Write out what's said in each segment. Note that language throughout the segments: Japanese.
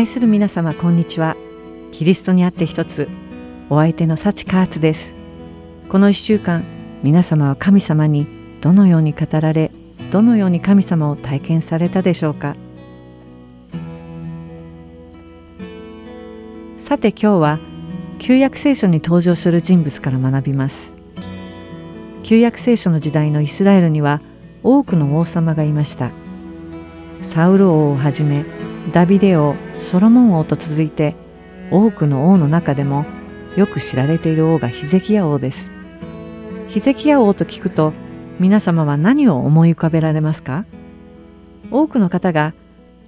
愛する皆様こんにちは。キリストにあって一つお相手の幸カーツです。この1週間皆様は神様にどのように語られどのように神様を体験されたでしょうか。さて今日は旧約聖書に登場する人物から学びます。旧約聖書の時代のイスラエルには多くの王様がいました。サウル王をはじめダビデ王ソロモン王と続いて多くの王の中でもよく知られている王がヒゼキヤ王です。ヒゼキヤ王と聞くと皆様は何を思い浮かべられますか？多くの方が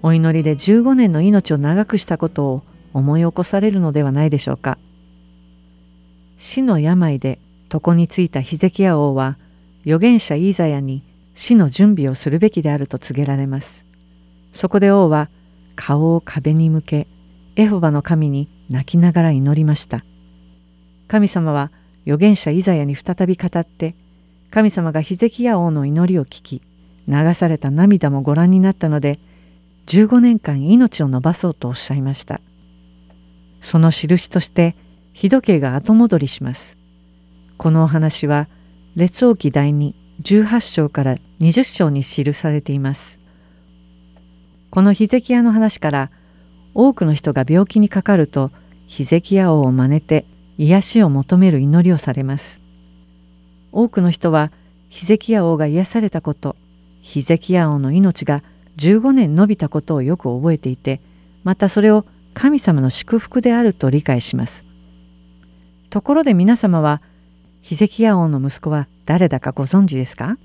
お祈りで15年の命を長くしたことを思い起こされるのではないでしょうか。死の病で床についたヒゼキヤ王は預言者イーザヤに死の準備をするべきであると告げられます。そこで王は顔を壁に向けエホバの神に泣きながら祈りました。神様は預言者イザヤに再び語って神様がヒゼキヤ王の祈りを聞き流された涙もご覧になったので15年間命を延ばそうとおっしゃいました。その印として日時計が後戻りします。このお話は列王記第に18章から20章に記されています。このヒゼキヤの話から多くの人が病気にかかるとヒゼキヤ王を真似て癒しを求める祈りをされます。多くの人はヒゼキヤ王が癒されたことヒゼキヤ王の命が15年延びたことをよく覚えていてまたそれを神様の祝福であると理解します。ところで皆様はヒゼキヤ王の息子は誰だかご存知ですか？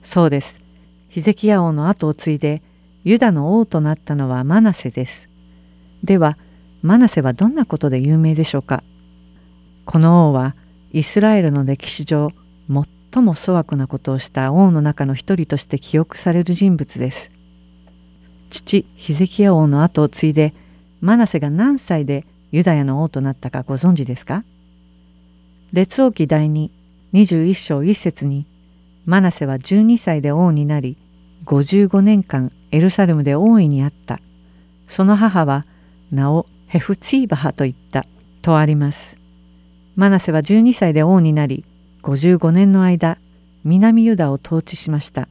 そうです。ヒゼキヤ王の後を継いでユダの王となったのはマナセです。では、マナセはどんなことで有名でしょうか？この王はイスラエルの歴史上最も粗悪なことをした王の中の一人として記憶される人物です。父ヒゼキヤ王の後を継いでマナセが何歳でユダヤの王となったかご存知ですか？列王記第2 21章1節にマナセは12歳で王になり55年間エルサレムで大いにあった。その母は名をヘフツィーバハと言ったとあります。マナセは12歳で王になり55年の間南ユダを統治しました。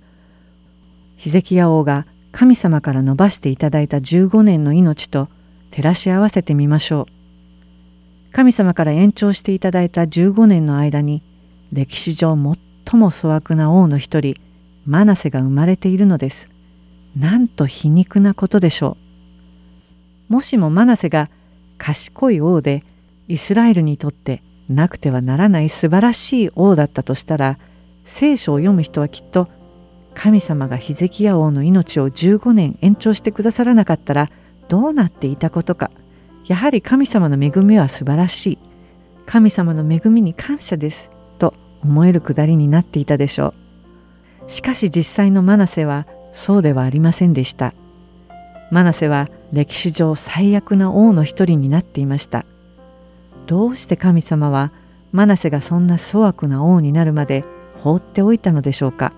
ヒゼキヤ王が神様から伸ばしていただいた15年の命と照らし合わせてみましょう。神様から延長していただいた15年の間に歴史上最も粗悪な王の一人マナセが生まれているのです。なんと皮肉なことでしょう。もしもマナセが賢い王でイスラエルにとってなくてはならない素晴らしい王だったとしたら聖書を読む人はきっと神様がヒゼキヤ王の命を15年延長してくださらなかったらどうなっていたことかやはり神様の恵みは素晴らしい神様の恵みに感謝ですと思えるくだりになっていたでしょう。しかし実際のマナセはそうではありませんでした。マナセは歴史上最悪な王の一人になっていました。どうして神様はマナセがそんな粗悪な王になるまで放っておいたのでしょうか。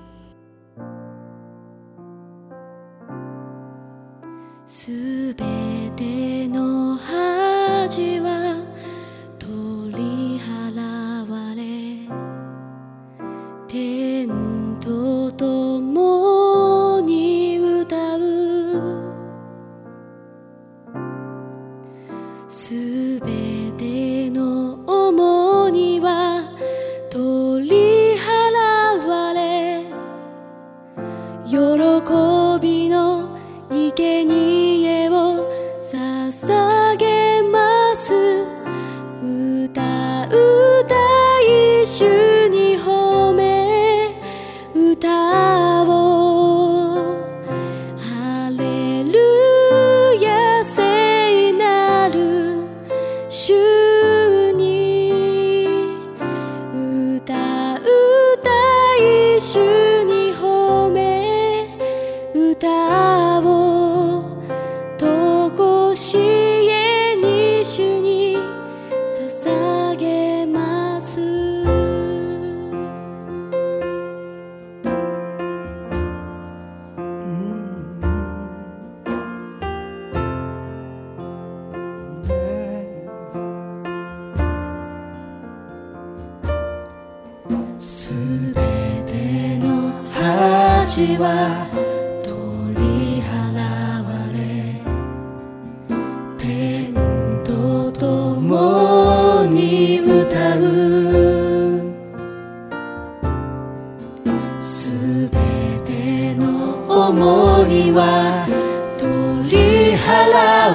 すべて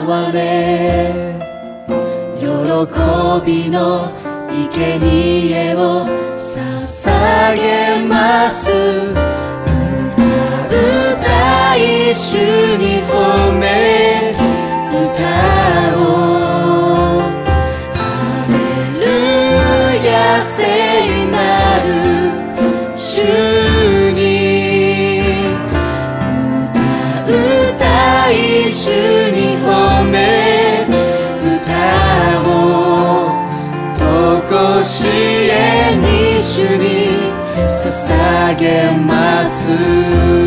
われ喜びの生贄を捧げます。歌う歌い主に褒め。歌う捧げます歌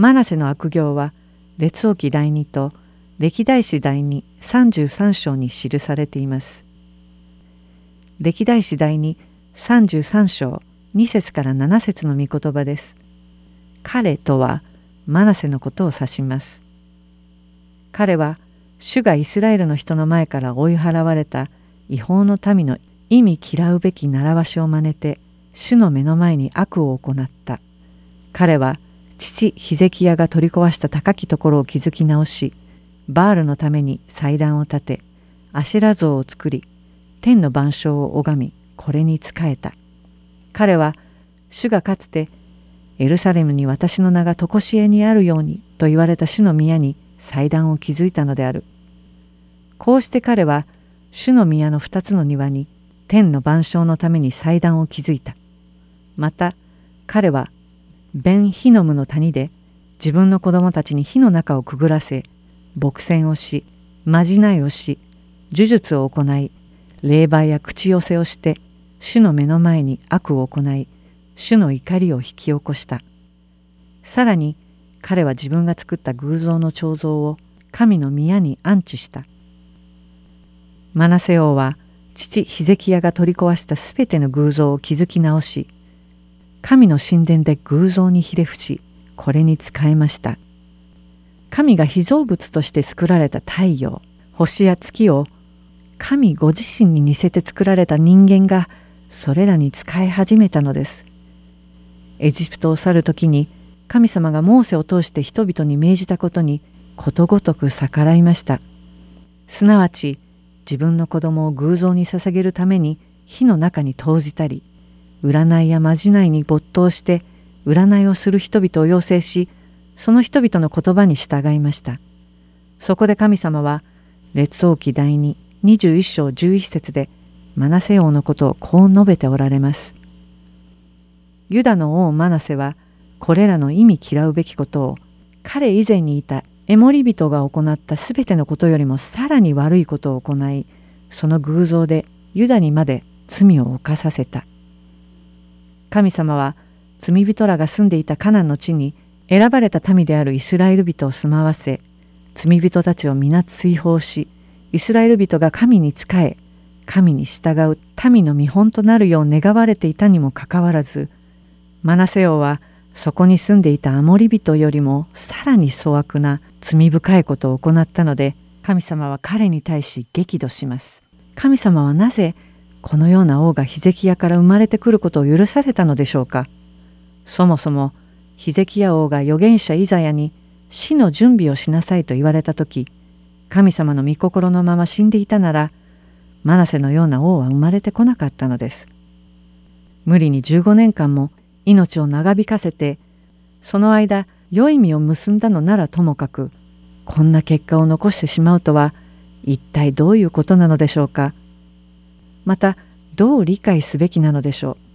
マナセの悪行は列王記第2と歴代史第2 33章に記されています。歴代史第2 33章2節から7節の御言葉です。彼とはマナセのことを指します。彼は主がイスラエルの人の前から追い払われた違法の民の意味嫌うべき習わしを真似て主の目の前に悪を行った。彼は父ヒゼキヤが取り壊した高きところを築き直し、バールのために祭壇を建て、アシェラ像を作り、天の万象を拝み、これに仕えた。彼は、主がかつて、エルサレムに私の名が常しえにあるようにと言われた主の宮に祭壇を築いたのである。こうして彼は、主の宮の二つの庭に天の万象のために祭壇を築いた。また彼はベン・ヒノムの谷で自分の子供たちに火の中をくぐらせ牧戦をしまじないをし呪術を行い霊媒や口寄せをして主の目の前に悪を行い主の怒りを引き起こした。さらに彼は自分が作った偶像の彫像を神の宮に安置した。マナセ王は父ヒゼキヤが取り壊したすべての偶像を築き直し神の神殿で偶像にひれ伏しこれに仕えました。神が被造物として作られた太陽星や月を神ご自身に似せて作られた人間がそれらに仕え始めたのです。エジプトを去る時に神様がモーセを通して人々に命じたことにことごとく逆らいました。すなわち自分の子供を偶像に捧げるために火の中に投じたり占いやまじないに没頭して占いをする人々を要請しその人々の言葉に従いました。そこで神様は列王記第に21章11節でマナセ王のことをこう述べておられます。ユダの王マナセはこれらの意味嫌うべきことを彼以前にいたエモリ人が行ったすべてのことよりもさらに悪いことを行いその偶像でユダにまで罪を犯させた。神様は罪人らが住んでいたカナンの地に選ばれた民であるイスラエル人を住まわせ罪人たちを皆追放しイスラエル人が神に仕え神に従う民の見本となるよう願われていたにもかかわらずマナセ王はそこに住んでいたアモリ人よりもさらに粗悪な罪深いことを行ったので神様は彼に対し激怒します。神様はなぜこのような王がヒゼキヤから生まれてくることを許されたのでしょうか？そもそもヒゼキヤ王が預言者イザヤに死の準備をしなさいと言われた時神様の御心のまま死んでいたならマナセのような王は生まれてこなかったのです。無理に15年間も命を長引かせてその間良い実を結んだのならともかくこんな結果を残してしまうとは一体どういうことなのでしょうか？またどう理解すべきなのでしょう。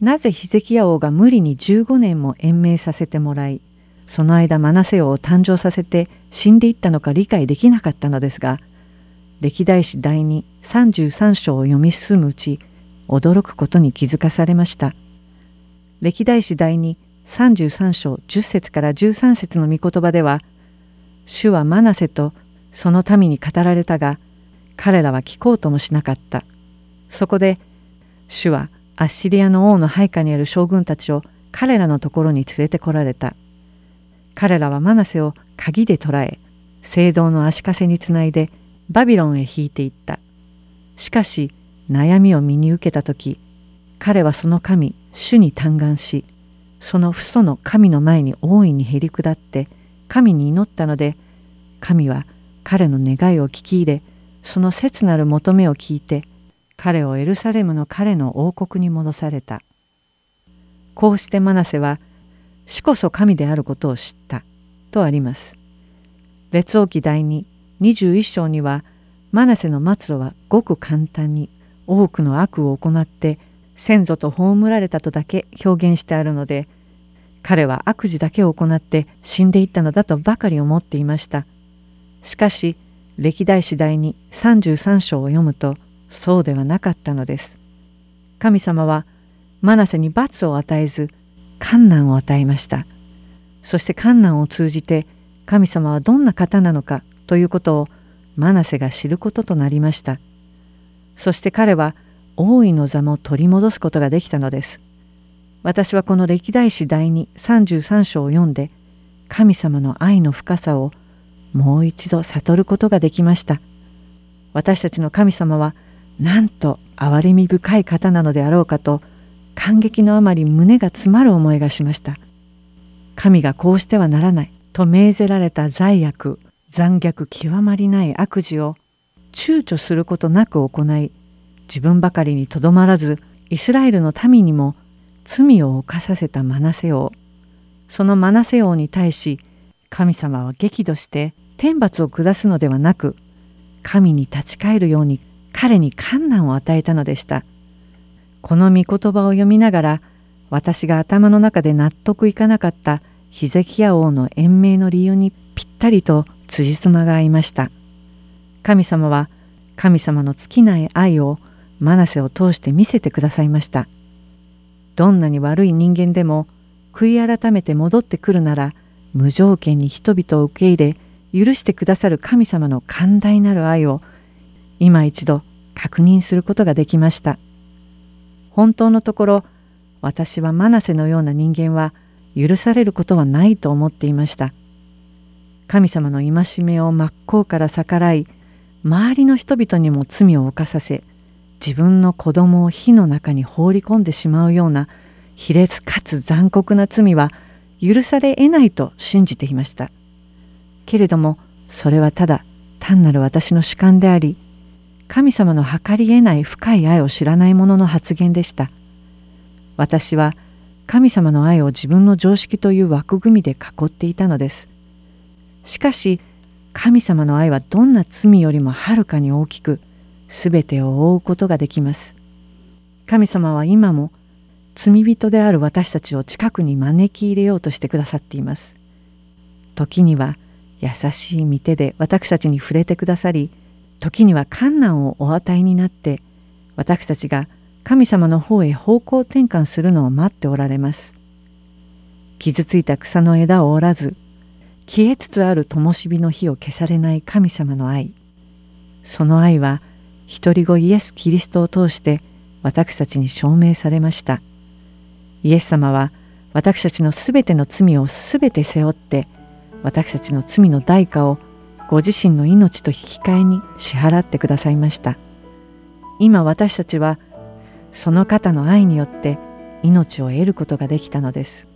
なぜヒゼキヤ王が無理に15年も延命させてもらいその間マナセ王を誕生させて死んでいったのか理解できなかったのですが歴代史第2 33章を読み進むうち驚くことに気づかされました。歴代史第2 33章10節から13節の御言葉では主はマナセとその民に語られたが彼らは聞こうともしなかった。そこで主はアッシリアの王の配下にある将軍たちを彼らのところに連れてこられた。彼らはマナセを鍵で捕らえ、聖堂の足かせにつないでバビロンへ引いていった。しかし悩みを身に受けた時、彼はその神、主に嘆願し、その父祖の神の前に大いにへり下って神に祈ったので、神は彼の願いを聞き入れ、その切なる求めを聞いて、彼をエルサレムの彼の王国に戻された。こうしてマナセは主こそ神であることを知ったとあります。列王記第2 21章にはマナセの末路はごく簡単に多くの悪を行って先祖と葬られたとだけ表現してあるので彼は悪事だけを行って死んでいったのだとばかり思っていました。しかし歴代史第に33章を読むとそうではなかったのです。神様はマナセに罰を与えず観難を与えました。そして観難を通じて神様はどんな方なのかということをマナセが知ることとなりました。そして彼は王位の座も取り戻すことができたのです。私はこの歴代史第2 33章を読んで神様の愛の深さをもう一度悟ることができました。私たちの神様はなんと憐れみ深い方なのであろうかと感激のあまり胸が詰まる思いがしました。神がこうしてはならないと命ぜられた罪悪残虐極まりない悪事を躊躇することなく行い自分ばかりにとどまらずイスラエルの民にも罪を犯させたマナセ王。そのマナセ王に対し神様は激怒して天罰を下すのではなく神に立ち返るように彼に観難を与えたのでした。この御言葉を読みながら私が頭の中で納得いかなかったヒゼキヤ王の延命の理由にぴったりと辻褄が合いました。神様は神様の尽きない愛をマナセを通して見せてくださいました。どんなに悪い人間でも悔い改めて戻ってくるなら無条件に人々を受け入れ許してくださる神様の寛大なる愛を今一度確認することができました。本当のところ私はマナセのような人間は許されることはないと思っていました。神様の戒めを真っ向から逆らい周りの人々にも罪を犯させ自分の子供を火の中に放り込んでしまうような卑劣かつ残酷な罪は許され得ないと信じていました。けれどもそれはただ単なる私の主観であり神様の計り得ない深い愛を知らない者の発言でした。私は神様の愛を自分の常識という枠組みで囲っていたのです。しかし神様の愛はどんな罪よりもはるかに大きく全てを覆うことができます。神様は今も罪人である私たちを近くに招き入れようとしてくださっています。時には優しい御手で私たちに触れてくださり時には困難をお与えになって私たちが神様の方へ方向転換するのを待っておられます。傷ついた草の枝を折らず消えつつある灯火の火を消されない神様の愛その愛は一人子イエス・キリストを通して私たちに証明されましたイエス様は私たちのすべての罪をすべて背負って私たちの罪の代価をご自身の命と引き換えに支払ってくださいました今私たちはその方の愛によって命を得ることができたのです。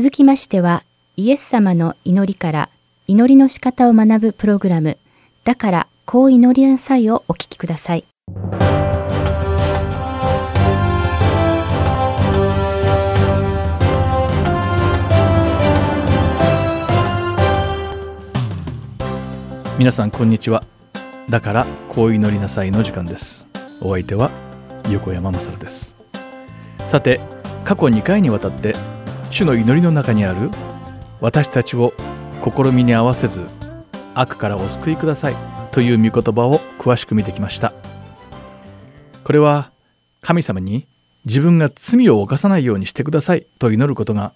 続きましてはイエス様の祈りから祈りの仕方を学ぶプログラムだからこう祈りなさいをお聞きください。皆さんこんにちは。だからこう祈りなさいの時間です。お相手は横山まさるです。さて過去2回にわたって主の祈りの中にある私たちを試みに合わせず悪からお救いくださいという御言葉を詳しく見てきました。これは神様に自分が罪を犯さないようにしてくださいと祈ることが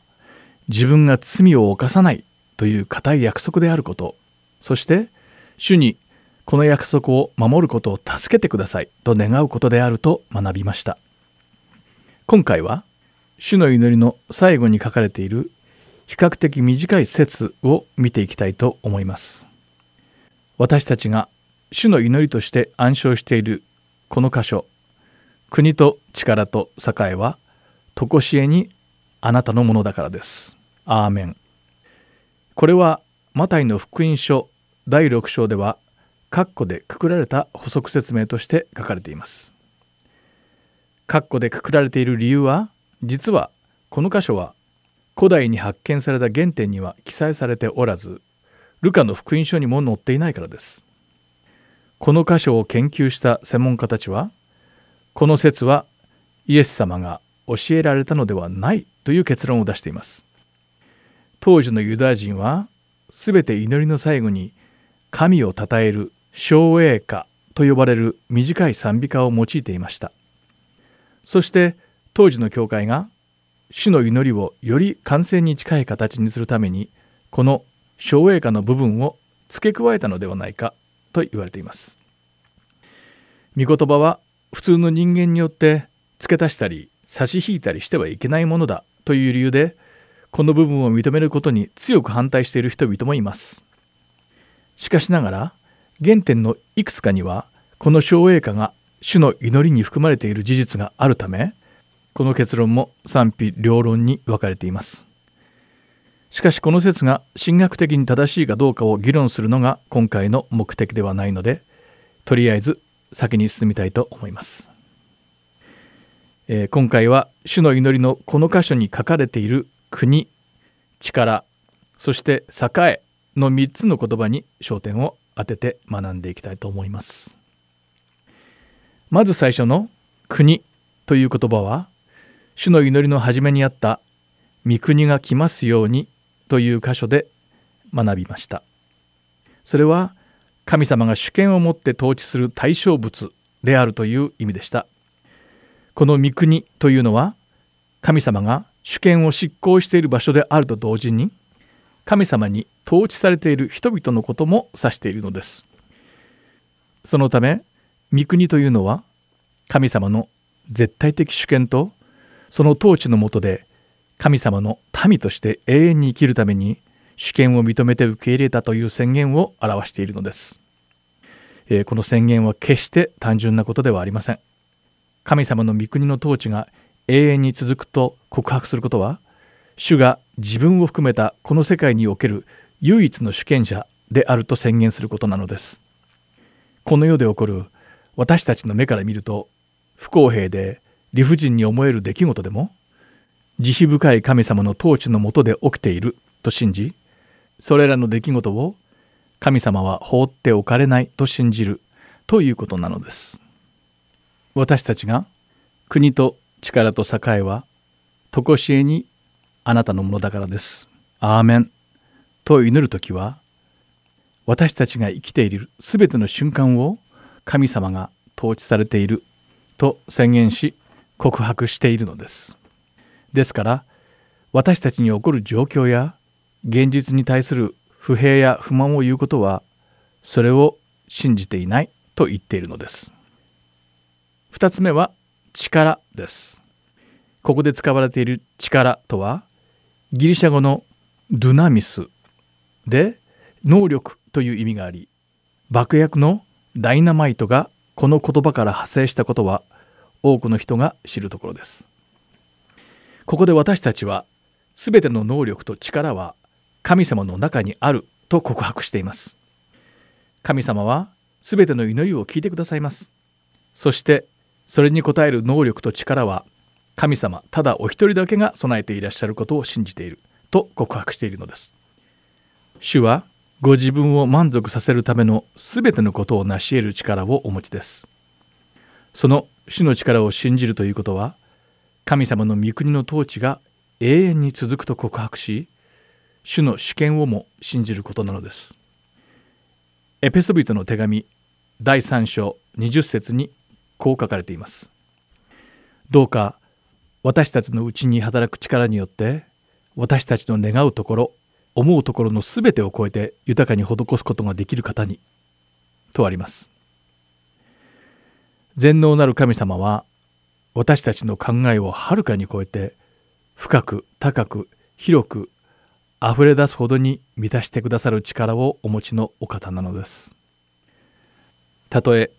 自分が罪を犯さないという固い約束であること。そして主にこの約束を守ることを助けてくださいと願うことであると学びました。今回は主の祈りの最後に書かれている比較的短い説を見ていきたいと思います。私たちが主の祈りとして暗唱しているこの箇所国と力と栄は常しえにあなたのものだからです。アーメン。これはマタイの福音書第6章では括弧でくくられた補足説明として書かれています。括弧でくくられている理由は実はこの箇所は古代に発見された原点には記載されておらずルカの福音書にも載っていないからです。この箇所を研究した専門家たちはこの説はイエス様が教えられたのではないという結論を出しています。当時のユダヤ人はすべて祈りの最後に神を称える唱栄歌と呼ばれる短い賛美歌を用いていました。そして当時の教会が主の祈りをより完成に近い形にするためにこの唱栄歌の部分を付け加えたのではないかと言われています。御言葉は普通の人間によって付け足したり差し引いたりしてはいけないものだという理由でこの部分を認めることに強く反対している人々もいます。しかしながら原点のいくつかにはこの唱栄歌が主の祈りに含まれている事実があるためこの結論も賛否両論に分かれています。しかしこの説が神学的に正しいかどうかを議論するのが今回の目的ではないのでとりあえず先に進みたいと思います、えー、今回は主の祈りのこの箇所に書かれている国力そして栄の3つの言葉に焦点を当てて学んでいきたいと思います。まず最初の国という言葉は主の祈りの初めにあった御国が来ますようにという箇所で学びました。それは神様が主権を持って統治する対象物であるという意味でした。この御国というのは神様が主権を執行している場所であると同時に神様に統治されている人々のことも指しているのです。そのため御国というのは神様の絶対的主権とその統治のもとで神様の民として永遠に生きるために主権を認めて受け入れたという宣言を表しているのです、えー、この宣言は決して単純なことではありません。神様の御国の統治が永遠に続くと告白することは主が自分を含めたこの世界における唯一の主権者であると宣言することなのです。この世で起こる私たちの目から見ると不公平で理不尽に思える出来事でも慈悲深い神様の統治のもとで起きていると信じそれらの出来事を神様は放っておかれないと信じるということなのです私たちが国と力と栄は常しえにあなたのものだからです。アーメン。と祈る時は私たちが生きているすべての瞬間を神様が統治されていると宣言し告白しているのです。ですから私たちに起こる状況や現実に対する不平や不満を言うことはそれを信じていないと言っているのです。2つ目は力です。ここで使われている力とはギリシャ語のドゥナミスで能力という意味があり爆薬のダイナマイトがこの言葉から派生したことは多くの人が知るところです。ここで私たちはすべての能力と力は神様の中にあると告白しています。神様はすべての祈りを聞いてくださいます。そしてそれに応える能力と力は神様ただお一人だけが備えていらっしゃることを信じていると告白しているのです。主はご自分を満足させるためのすべてのことを成し得る力をお持ちです。その主の力を信じるということは神様の御国の統治が永遠に続くと告白し主の主権をも信じることなのです。エペソビトの手紙第3章20節にこう書かれています。どうか私たちのうちに働く力によって私たちの願うところ思うところのすべてを超えて豊かに施すことができる方にとあります。全能なる神様は私たちの考えをはるかに超えて深く高く広くあふれ出すほどに満たしてくださる力をお持ちのお方なのです。たとえ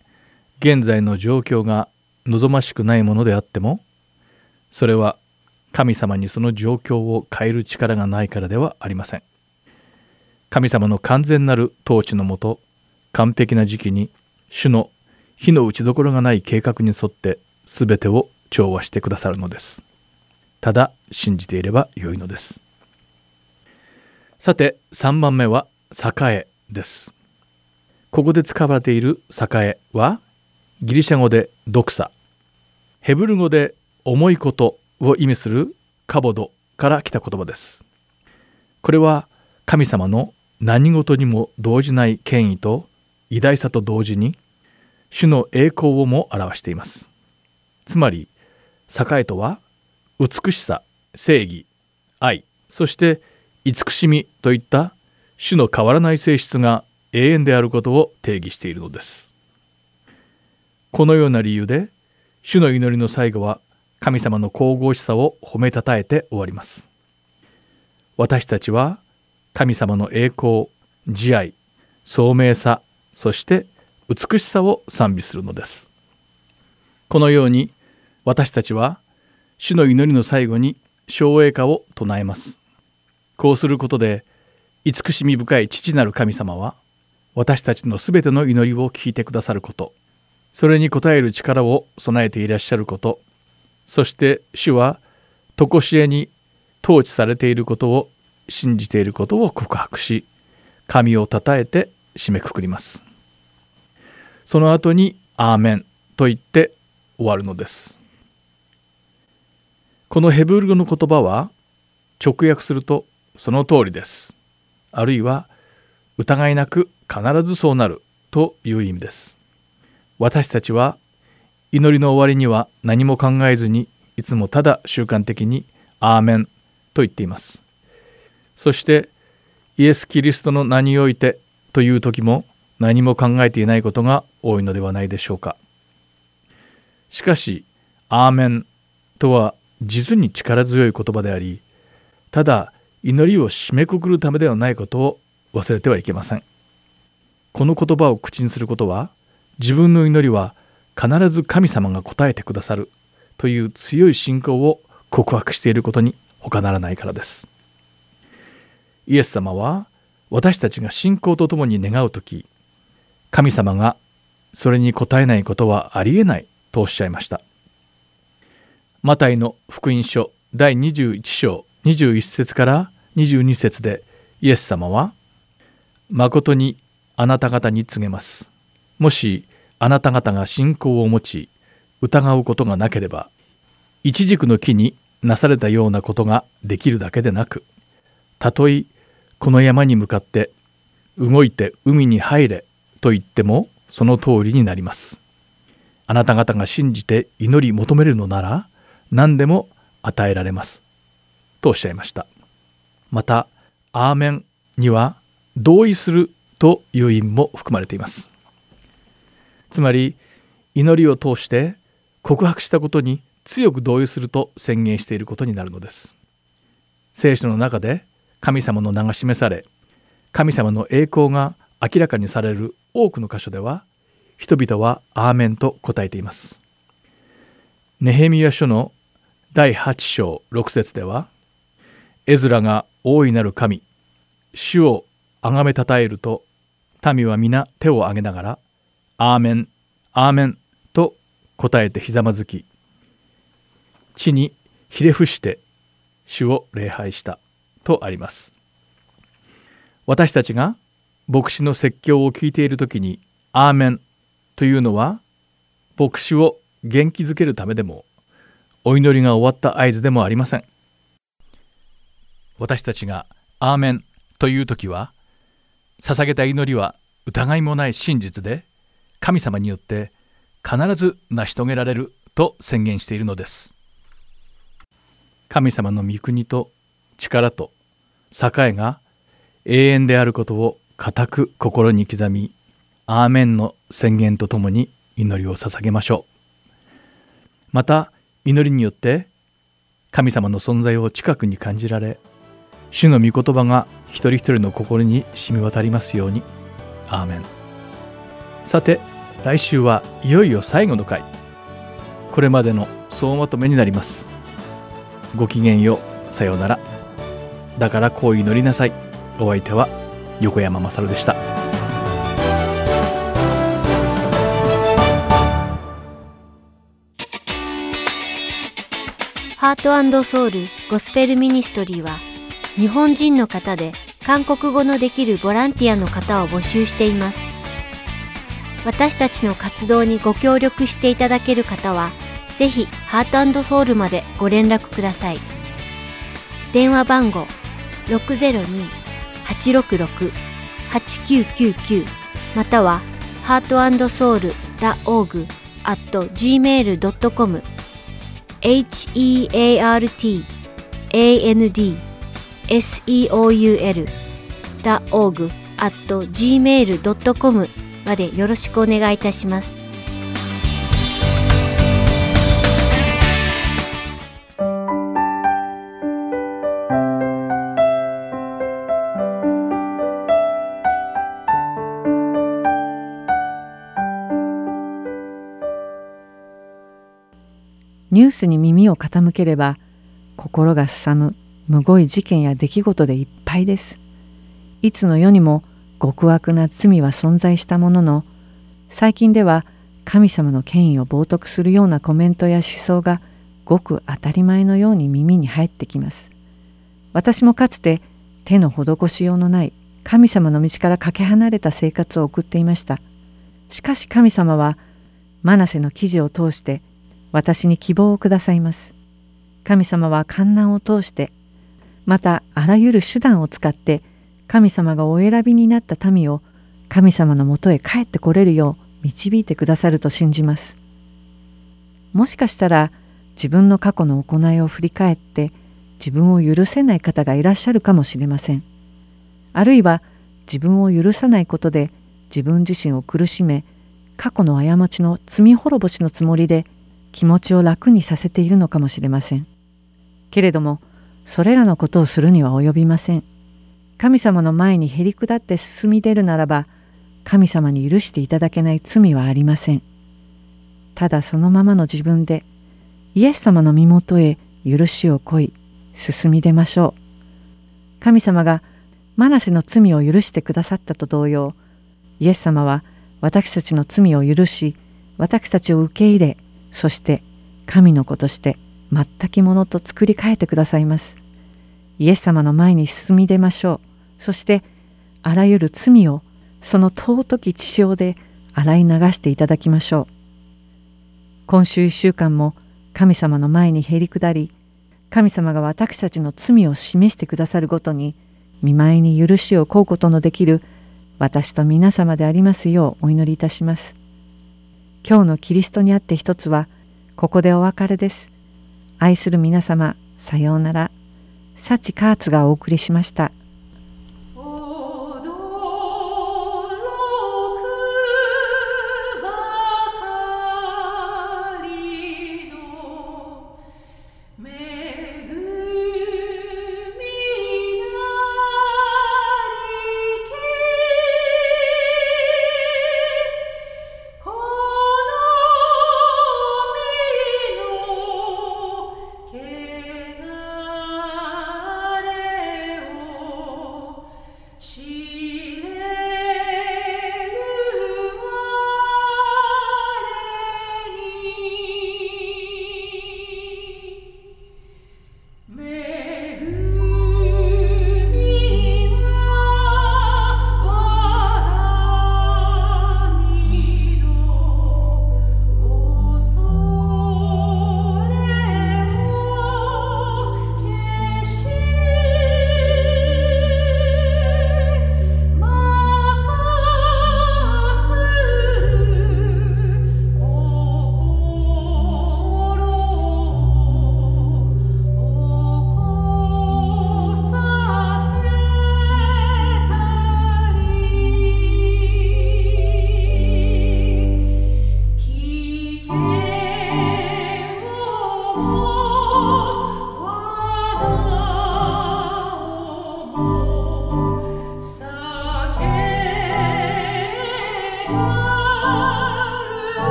現在の状況が望ましくないものであってもそれは神様にその状況を変える力がないからではありません。神様の完全なる統治のもと完璧な時期に主の火の打ちどころがない計画に沿って全てを調和してくださるのです。ただ信じていればよいのです。さて3番目は栄です。ここで使われている栄はギリシャ語で独さヘブル語で重いことを意味するカボドから来た言葉です。これは神様の何事にも動じない権威と偉大さと同時に主の栄光をも表しています。つまり栄とは美しさ正義愛そして慈しみといった主の変わらない性質が永遠であることを定義しているのです。このような理由で主の祈りの最後は神様の神々しさを褒めたたえて終わります。私たちは神様の栄光慈愛聡明さそして美しさを賛美するのです。このように私たちは主の祈りの最後に昭栄歌を唱えます。こうすることで慈しみ深い父なる神様は私たちのすべての祈りを聞いてくださること。それに応える力を備えていらっしゃること。そして主は常しえに統治されていることを信じていることを告白し神をたたえて締めくくります。その後に「アーメン」と言って終わるのです。このヘブル語の言葉は直訳するとその通りです。あるいは疑いなく必ずそうなるという意味です。私たちは祈りの終わりには何も考えずにいつもただ習慣的に「アーメン」と言っています。そしてイエス・キリストの名においてという時も何も考えていないことが多いのではないでしょうか。しかし「アーメン」とは実に力強い言葉でありただ祈りを締めくくるためではないことを忘れてはいけません。この言葉を口にすることは自分の祈りは必ず神様が答えてくださるという強い信仰を告白していることに他ならないからです。イエス様は私たちが信仰とともに願う時神様がそれに応えないことはありえないとおっしゃいました。マタイの福音書第21章21節から22節でイエス様は「誠にあなた方に告げます」もしあなた方が信仰を持ち疑うことがなければ一軸の木になされたようなことができるだけでなくたとえこの山に向かって動いて海に入れと言ってもその通りになります。あなた方が信じて祈り求めるのなら何でも与えられます。とおっしゃいました。また、アーメンには同意するという意味も含まれています。つまり祈りを通して告白したことに強く同意すると宣言していることになるのです。聖書の中で神様の名が示され神様の栄光が明らかにされる多くの箇所では人々は「アーメン」と答えています。ネヘミヤ書の第8章6節ではエズラが大いなる神主を崇めたたえると民は皆手を挙げながら「アーメンアーメン」と答えてひざまずき地にひれ伏して主を礼拝したとあります私たちが牧師の説教を聞いている時に「アーメン」というのは牧師を元気づけるためでもお祈りが終わった合図でもありません。私たちが「アーメン」という時は捧げた祈りは疑いもない真実で神様によって必ず成し遂げられると宣言しているのです。神様の御国と力と栄えが永遠であることを固く心に刻みアーメンの宣言とともに祈りを捧げましょう。また祈りによって神様の存在を近くに感じられ主の御言葉が一人一人の心に染み渡りますように。アーメン。さて来週はいよいよ最後の回。これまでの総まとめになります。ごきげんよう。さようなら。だからこう祈りなさい。お相手は横山まさるでした。ハートソウルゴスペルミニストリーは日本人の方で韓国語のできるボランティアの方を募集しています。私たちの活動にご協力していただける方はぜひハートソウルまでご連絡ください。電話番号866-8999または heartandsoul.org at gmail.com heartandseoul.org at gmail.com までよろしくお願いいたします。ニュースに耳を傾ければ心がすさむむごい事件や出来事でいっぱいです。いつの世にも極悪な罪は存在したものの最近では神様の権威を冒涜するようなコメントや思想がごく当たり前のように耳に入ってきます。私もかつて手の施しようのない神様の道からかけ離れた生活を送っていました。しかし神様はマナセの記事を通して私に希望をくださいます。神様は観難を通してまたあらゆる手段を使って神様がお選びになった民を神様のもとへ帰ってこれるよう導いてくださると信じます。もしかしたら自分の過去の行いを振り返って自分を許せない方がいらっしゃるかもしれません。あるいは自分を許さないことで自分自身を苦しめ過去の過ちの罪滅ぼしのつもりで気持ちを楽にさせているのかもしれません。けれどもそれらのことをするには及びません。神様の前にへり下って進み出るならば神様に許していただけない罪はありません。ただそのままの自分でイエス様の身元へ許しをこい進み出ましょう。神様がマナセの罪を許してくださったと同様イエス様は私たちの罪を許し私たちを受け入れそして神の子として全きものと作り変えてくださいます。イエス様の前に進み出ましょう。そしてあらゆる罪をその尊き血潮で洗い流していただきましょう。今週一週間も神様の前にへり下り、神様が私たちの罪を示してくださるごとに、見舞いに許しを請うことのできる私と皆様でありますようお祈りいたします。今日のキリストにあって一つは、ここでお別れです。愛する皆様、さようなら。サチカーツがお送りしました。